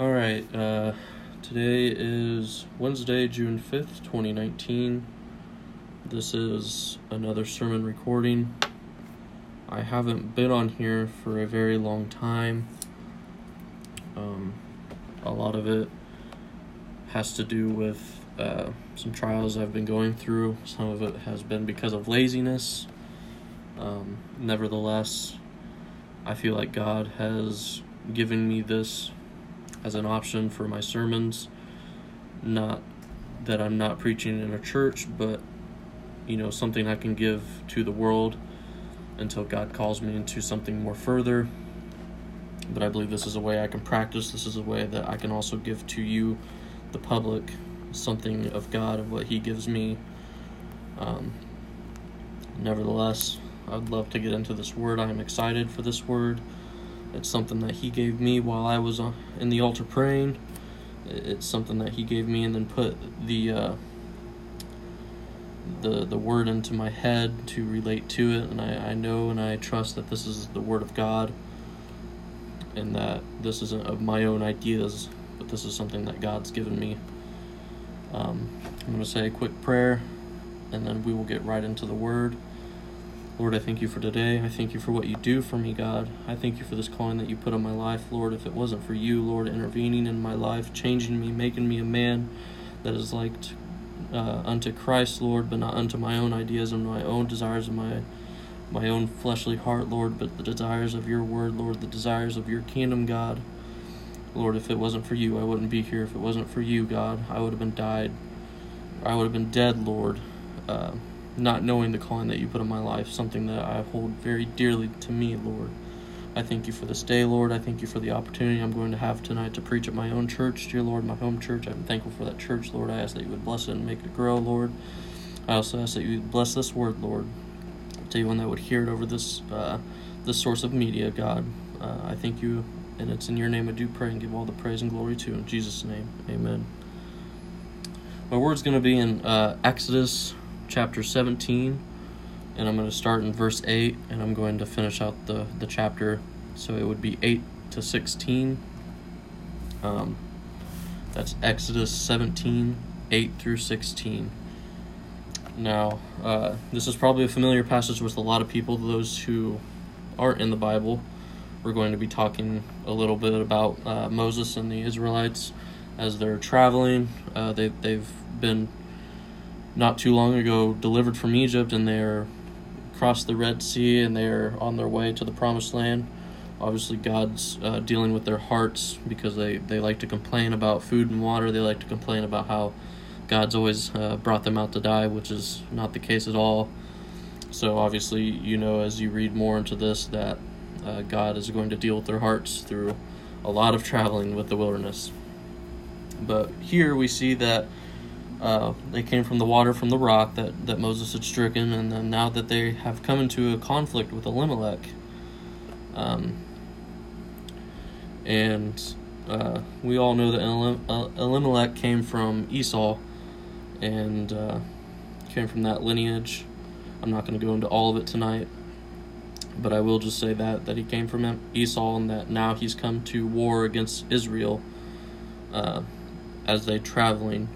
All right. Uh, today is Wednesday, June 5th, 2019. This is another sermon recording. I haven't been on here for a very long time. Um, a lot of it has to do with uh, some trials I've been going through. Some of it has been because of laziness. Um, nevertheless, I feel like God has given me this as an option for my sermons. Not that I'm not preaching in a church, but you know, something I can give to the world until God calls me into something more further. But I believe this is a way I can practice. This is a way that I can also give to you, the public, something of God, of what He gives me. Um, nevertheless, I'd love to get into this word. I am excited for this word. It's something that He gave me while I was uh, in the altar praying. It's something that He gave me and then put the uh, the the word into my head to relate to it, and I, I know and I trust that this is the word of God, and that this isn't of my own ideas, but this is something that God's given me. Um, I'm going to say a quick prayer, and then we will get right into the word. Lord, I thank you for today. I thank you for what you do for me, God. I thank you for this calling that you put on my life, Lord. If it wasn't for you, Lord, intervening in my life, changing me, making me a man that is like uh, unto Christ, Lord, but not unto my own ideas and my own desires and my my own fleshly heart, Lord, but the desires of your word, Lord, the desires of your kingdom, God. Lord, if it wasn't for you, I wouldn't be here. If it wasn't for you, God, I would have been died. I would have been dead, Lord. Uh, not knowing the calling that you put in my life, something that I hold very dearly to me, Lord. I thank you for this day, Lord. I thank you for the opportunity I'm going to have tonight to preach at my own church, dear Lord, my home church. I'm thankful for that church, Lord. I ask that you would bless it and make it grow, Lord. I also ask that you would bless this word, Lord, to anyone that would hear it over this uh, this source of media, God. Uh, I thank you, and it's in your name I do pray and give all the praise and glory to. In Jesus' name, amen. My word's going to be in uh, Exodus chapter 17 and I'm going to start in verse 8 and I'm going to finish out the, the chapter. So it would be 8 to 16. Um, that's Exodus 17, 8 through 16. Now, uh, this is probably a familiar passage with a lot of people, those who aren't in the Bible. We're going to be talking a little bit about uh, Moses and the Israelites as they're traveling. Uh, they, they've been not too long ago delivered from Egypt and they're crossed the Red Sea and they're on their way to the Promised Land. Obviously, God's uh, dealing with their hearts because they, they like to complain about food and water. They like to complain about how God's always uh, brought them out to die, which is not the case at all. So, obviously, you know, as you read more into this, that uh, God is going to deal with their hearts through a lot of traveling with the wilderness. But here we see that uh, they came from the water from the rock that, that Moses had stricken, and then now that they have come into a conflict with Elimelech, um, and uh, we all know that uh, Elimelech came from Esau, and uh, came from that lineage. I'm not going to go into all of it tonight, but I will just say that that he came from Esau, and that now he's come to war against Israel uh, as they traveling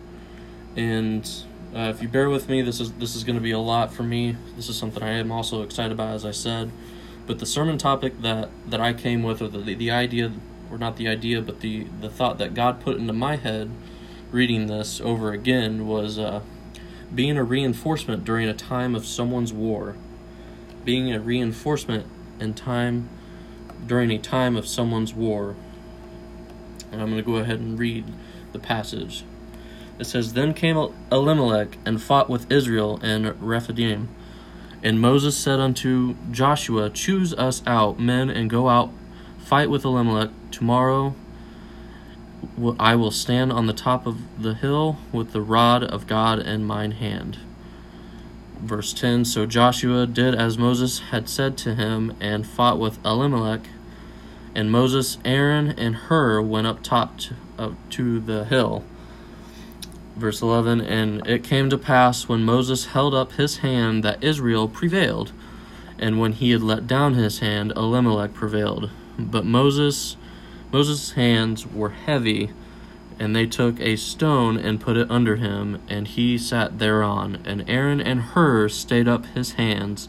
and uh, if you bear with me, this is this is going to be a lot for me. This is something I am also excited about, as I said. But the sermon topic that that I came with, or the the idea, or not the idea, but the the thought that God put into my head, reading this over again, was uh, being a reinforcement during a time of someone's war. Being a reinforcement in time during a time of someone's war. And I'm going to go ahead and read the passage. It says, Then came Elimelech and fought with Israel in Rephidim. And Moses said unto Joshua, Choose us out men and go out, fight with Elimelech. Tomorrow I will stand on the top of the hill with the rod of God in mine hand. Verse 10 So Joshua did as Moses had said to him and fought with Elimelech. And Moses, Aaron, and Hur went up top to, up to the hill. Verse 11 And it came to pass when Moses held up his hand that Israel prevailed, and when he had let down his hand, Elimelech prevailed. But Moses, Moses' hands were heavy, and they took a stone and put it under him, and he sat thereon. And Aaron and Hur stayed up his hands,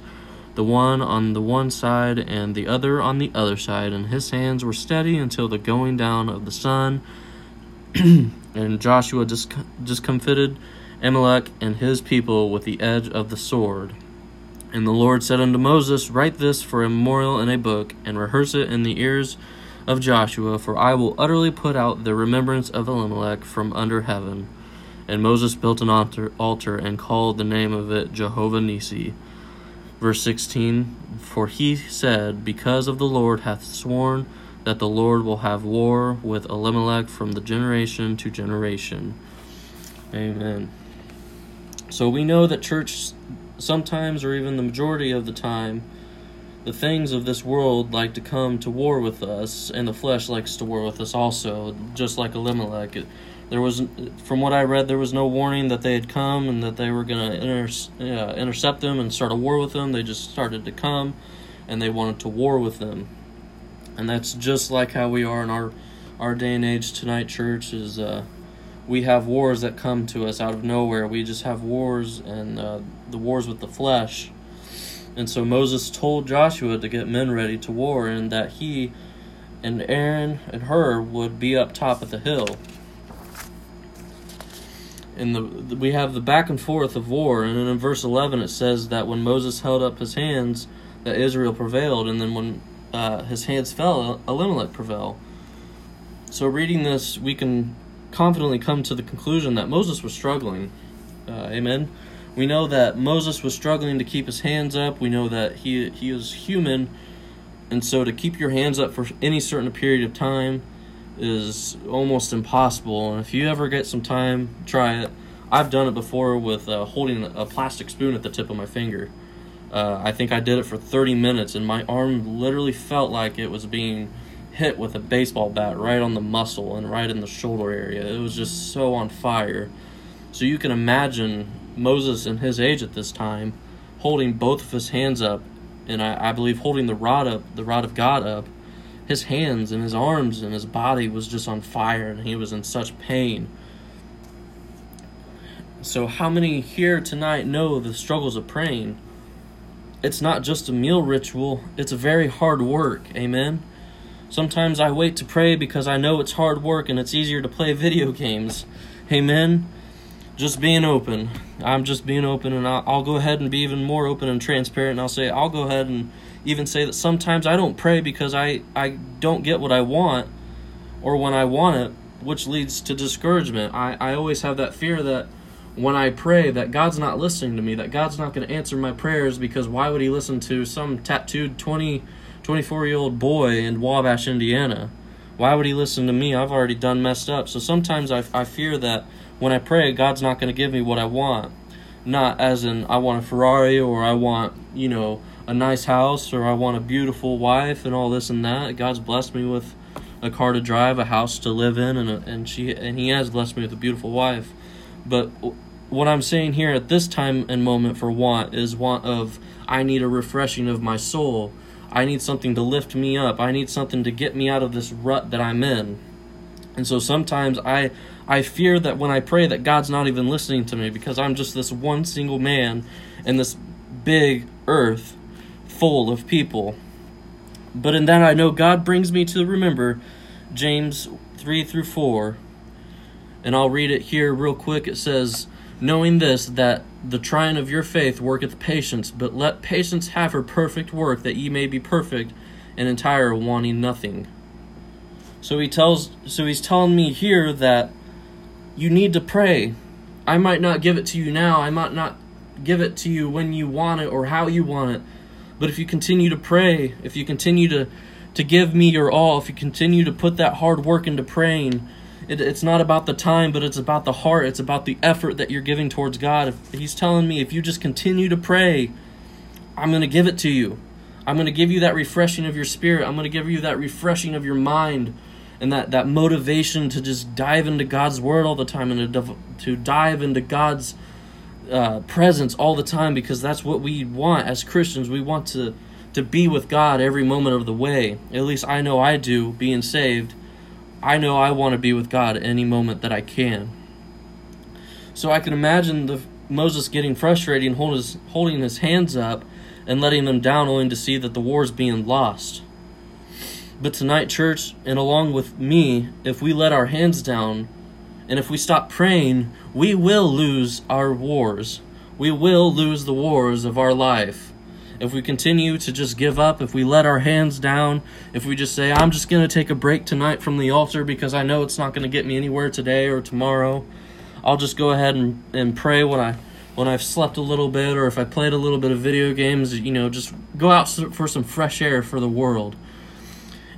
the one on the one side and the other on the other side, and his hands were steady until the going down of the sun. and Joshua discomfited Amalek and his people with the edge of the sword. And the Lord said unto Moses, Write this for a memorial in a book, and rehearse it in the ears of Joshua, for I will utterly put out the remembrance of Elimelech from under heaven. And Moses built an altar, and called the name of it Jehovah Nisi. Verse 16 For he said, Because of the Lord hath sworn that the Lord will have war with Elimelech from the generation to generation. Amen. So we know that church sometimes, or even the majority of the time, the things of this world like to come to war with us, and the flesh likes to war with us also, just like Elimelech. It, there was, from what I read, there was no warning that they had come and that they were going to uh, intercept them and start a war with them. They just started to come, and they wanted to war with them, and that's just like how we are in our our day and age tonight. Church is uh, we have wars that come to us out of nowhere. We just have wars and uh, the wars with the flesh. And so Moses told Joshua to get men ready to war and that he and Aaron and Hur would be up top of the hill. And the, we have the back and forth of war. And then in verse 11 it says that when Moses held up his hands, that Israel prevailed. And then when uh, his hands fell, Elimelech prevailed. So reading this, we can confidently come to the conclusion that Moses was struggling. Uh, amen. We know that Moses was struggling to keep his hands up. We know that he he is human, and so to keep your hands up for any certain period of time is almost impossible. And if you ever get some time, try it. I've done it before with uh, holding a plastic spoon at the tip of my finger. Uh, I think I did it for 30 minutes, and my arm literally felt like it was being hit with a baseball bat right on the muscle and right in the shoulder area. It was just so on fire. So you can imagine Moses in his age at this time holding both of his hands up, and I, I believe holding the rod up, the rod of God up. His hands and his arms and his body was just on fire, and he was in such pain. So, how many here tonight know the struggles of praying? It's not just a meal ritual, it's a very hard work. Amen. Sometimes I wait to pray because I know it's hard work and it's easier to play video games. Amen. Just being open. I'm just being open, and I'll, I'll, go ahead and be even more open and transparent. And I'll say, I'll go ahead and even say that sometimes I don't pray because I, I don't get what I want or when I want it, which leads to discouragement. I, I always have that fear that when I pray that God's not listening to me, that God's not going to answer my prayers because why would He listen to some tattooed 20 24 year old boy in Wabash, Indiana. Why would he listen to me? I've already done messed up. So sometimes I, I fear that when I pray, God's not going to give me what I want. Not as in, I want a Ferrari or I want, you know, a nice house or I want a beautiful wife and all this and that. God's blessed me with a car to drive, a house to live in, and, a, and, she, and He has blessed me with a beautiful wife. But what I'm saying here at this time and moment for want is want of, I need a refreshing of my soul I need something to lift me up. I need something to get me out of this rut that I'm in. And so sometimes I I fear that when I pray that God's not even listening to me because I'm just this one single man in this big earth full of people. But in that I know God brings me to remember James 3 through 4. And I'll read it here real quick. It says, knowing this, that the trying of your faith worketh patience, but let patience have her perfect work, that ye may be perfect and entire, wanting nothing. So he tells so he's telling me here that you need to pray. I might not give it to you now, I might not give it to you when you want it or how you want it. But if you continue to pray, if you continue to to give me your all, if you continue to put that hard work into praying, it, it's not about the time, but it's about the heart. It's about the effort that you're giving towards God. If He's telling me, if you just continue to pray, I'm going to give it to you. I'm going to give you that refreshing of your spirit. I'm going to give you that refreshing of your mind and that, that motivation to just dive into God's word all the time and to, to dive into God's uh, presence all the time because that's what we want as Christians. We want to, to be with God every moment of the way. At least I know I do, being saved I know I want to be with God any moment that I can. So I can imagine the Moses getting frustrated and hold his, holding his hands up and letting them down only to see that the war is being lost. But tonight, church, and along with me, if we let our hands down and if we stop praying, we will lose our wars. We will lose the wars of our life. If we continue to just give up, if we let our hands down, if we just say, I'm just going to take a break tonight from the altar because I know it's not going to get me anywhere today or tomorrow, I'll just go ahead and, and pray when I when I've slept a little bit or if I played a little bit of video games, you know, just go out for some fresh air for the world.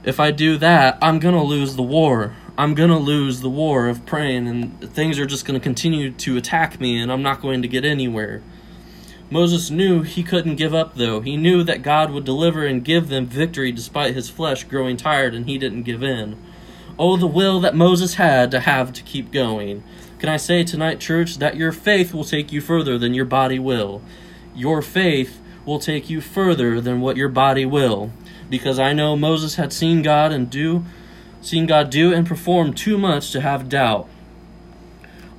If I do that, I'm going to lose the war. I'm going to lose the war of praying and things are just going to continue to attack me and I'm not going to get anywhere. Moses knew he couldn't give up, though. He knew that God would deliver and give them victory despite his flesh growing tired, and he didn't give in. Oh, the will that Moses had to have to keep going. Can I say tonight, church, that your faith will take you further than your body will? Your faith will take you further than what your body will. Because I know Moses had seen God and do seen God do and perform too much to have doubt.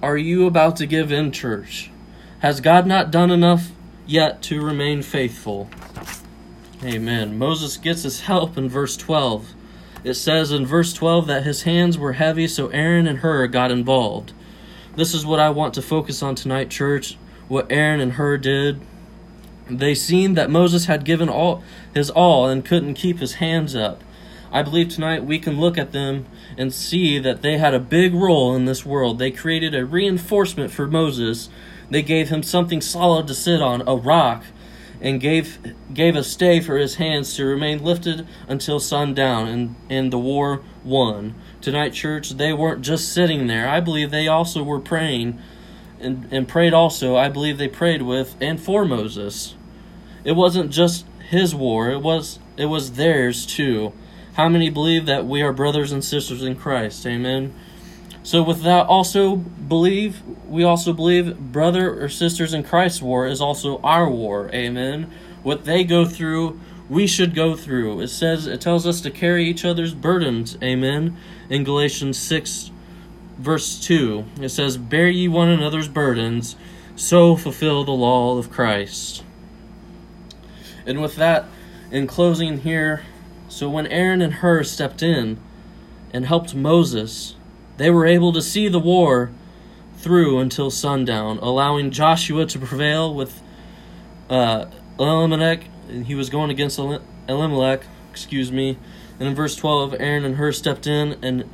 Are you about to give in, church? Has God not done enough yet to remain faithful? Amen. Moses gets his help in verse 12. It says in verse 12 that his hands were heavy, so Aaron and Hur got involved. This is what I want to focus on tonight, church. What Aaron and Hur did. They seen that Moses had given all his all and couldn't keep his hands up. I believe tonight we can look at them and see that they had a big role in this world. They created a reinforcement for Moses. They gave him something solid to sit on, a rock, and gave gave a stay for his hands to remain lifted until sundown and, and the war won. Tonight, church, they weren't just sitting there. I believe they also were praying and, and prayed also. I believe they prayed with and for Moses. It wasn't just his war, it was it was theirs too. How many believe that we are brothers and sisters in Christ? Amen. So with that also believe we also believe brother or sisters in Christ's war is also our war. Amen. What they go through, we should go through. It says it tells us to carry each other's burdens. Amen. In Galatians 6 verse 2, it says, "Bear ye one another's burdens, so fulfill the law of Christ." And with that, in closing here, so when Aaron and Hur stepped in and helped Moses, they were able to see the war through until sundown, allowing Joshua to prevail with uh, Elimelech. He was going against Elimelech, excuse me. And in verse 12, Aaron and Hur stepped in. And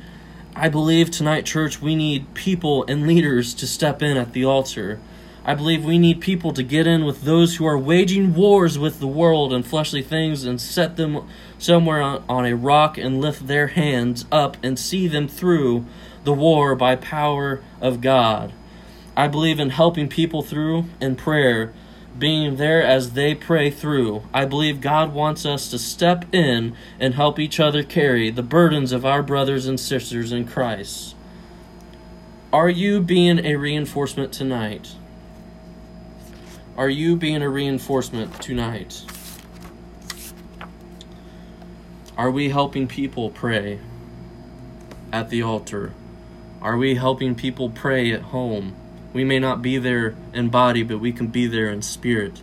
I believe tonight, church, we need people and leaders to step in at the altar. I believe we need people to get in with those who are waging wars with the world and fleshly things and set them somewhere on, on a rock and lift their hands up and see them through the war by power of God. I believe in helping people through in prayer, being there as they pray through. I believe God wants us to step in and help each other carry the burdens of our brothers and sisters in Christ. Are you being a reinforcement tonight? Are you being a reinforcement tonight? Are we helping people pray at the altar? Are we helping people pray at home? We may not be there in body, but we can be there in spirit.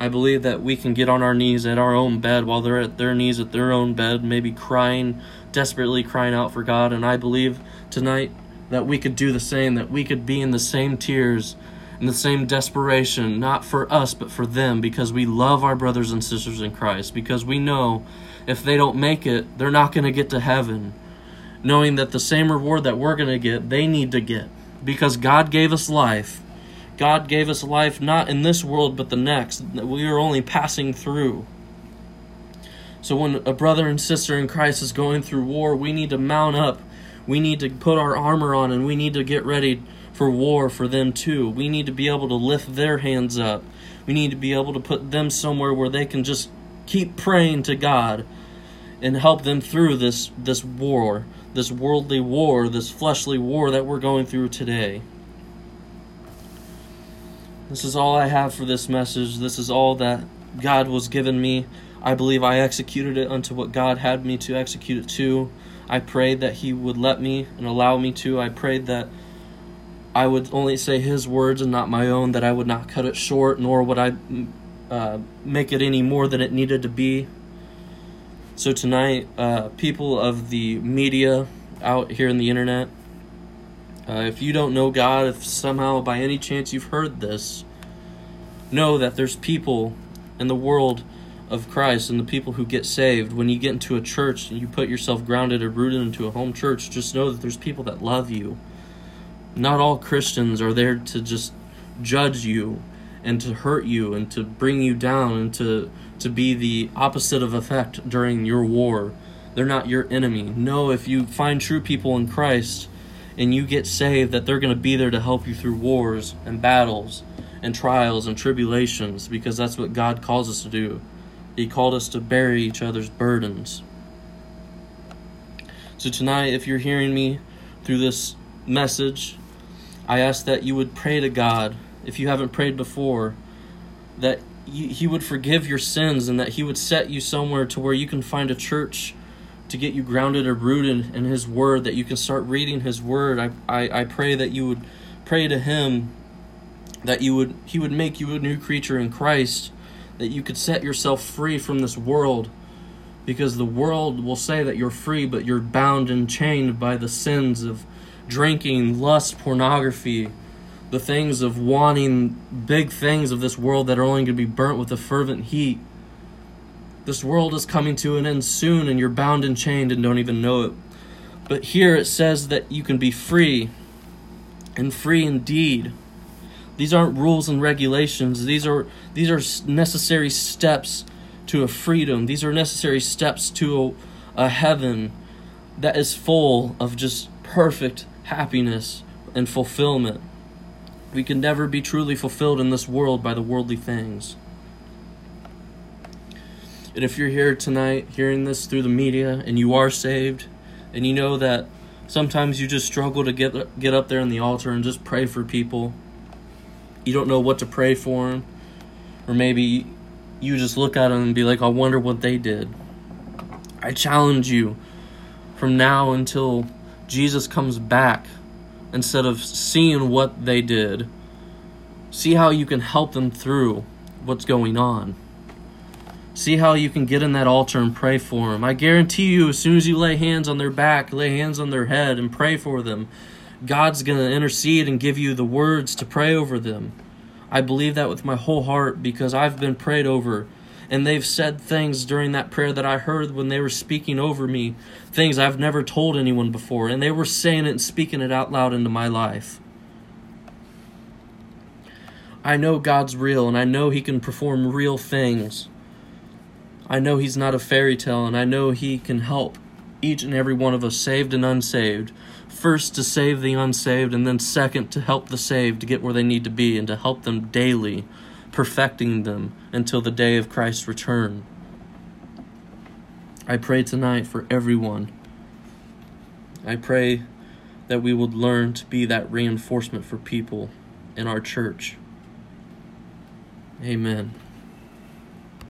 I believe that we can get on our knees at our own bed while they're at their knees at their own bed, maybe crying, desperately crying out for God. And I believe tonight that we could do the same, that we could be in the same tears in the same desperation, not for us, but for them, because we love our brothers and sisters in Christ, because we know if they don't make it, they're not going to get to heaven. Knowing that the same reward that we're going to get, they need to get. Because God gave us life. God gave us life not in this world, but the next. We are only passing through. So when a brother and sister in Christ is going through war, we need to mount up. We need to put our armor on and we need to get ready for war for them too. We need to be able to lift their hands up. We need to be able to put them somewhere where they can just keep praying to God and help them through this this war, this worldly war, this fleshly war that we're going through today. This is all I have for this message. This is all that God was given me. I believe I executed it unto what God had me to execute it to. I prayed that He would let me and allow me to. I prayed that I would only say His words and not my own, that I would not cut it short, nor would I uh, make it any more than it needed to be. So tonight, uh, people of the media out here in the internet, uh, if you don't know God, if somehow by any chance you've heard this, know that there's people in the world of Christ and the people who get saved. When you get into a church and you put yourself grounded or rooted into a home church, just know that there's people that love you. Not all Christians are there to just judge you and to hurt you and to bring you down and to to be the opposite of effect during your war. They're not your enemy. No, if you find true people in Christ and you get saved, that they're going to be there to help you through wars and battles and trials and tribulations because that's what God calls us to do. He called us to bear each other's burdens. So tonight, if you're hearing me through this message, I ask that you would pray to God if you haven't prayed before, that He would forgive your sins and that He would set you somewhere to where you can find a church to get you grounded or rooted in His Word, that you can start reading His Word. I, I, I pray that you would pray to Him, that you would He would make you a new creature in Christ, that you could set yourself free from this world. Because the world will say that you're free, but you're bound and chained by the sins of drinking, lust, pornography, the things of wanting big things of this world that are only going to be burnt with a fervent heat. This world is coming to an end soon, and you're bound and chained and don't even know it. But here it says that you can be free, and free indeed. These aren't rules and regulations. These are these are necessary steps to a freedom. These are necessary steps to a, a heaven that is full of just perfect happiness and fulfillment. We can never be truly fulfilled in this world by the worldly things. And if you're here tonight hearing this through the media and you are saved and you know that sometimes you just struggle to get get up there on the altar and just pray for people. You don't know what to pray for them or maybe you just look at them and be like, "I wonder what they did." I challenge you from now until Jesus comes back instead of seeing what they did. See how you can help them through what's going on. See how you can get in that altar and pray for them. I guarantee you, as soon as you lay hands on their back, lay hands on their head, and pray for them, God's going to intercede and give you the words to pray over them. I believe that with my whole heart because I've been prayed over and they've said things during that prayer that I heard when they were speaking over me, things I've never told anyone before, and they were saying it and speaking it out loud into my life. I know God's real, and I know He can perform real things. I know He's not a fairy tale, and I know He can help each and every one of us, saved and unsaved. First, to save the unsaved, and then second, to help the saved to get where they need to be and to help them daily perfecting them until the day of Christ's return. I pray tonight for everyone. I pray that we would learn to be that reinforcement for people in our church. Amen.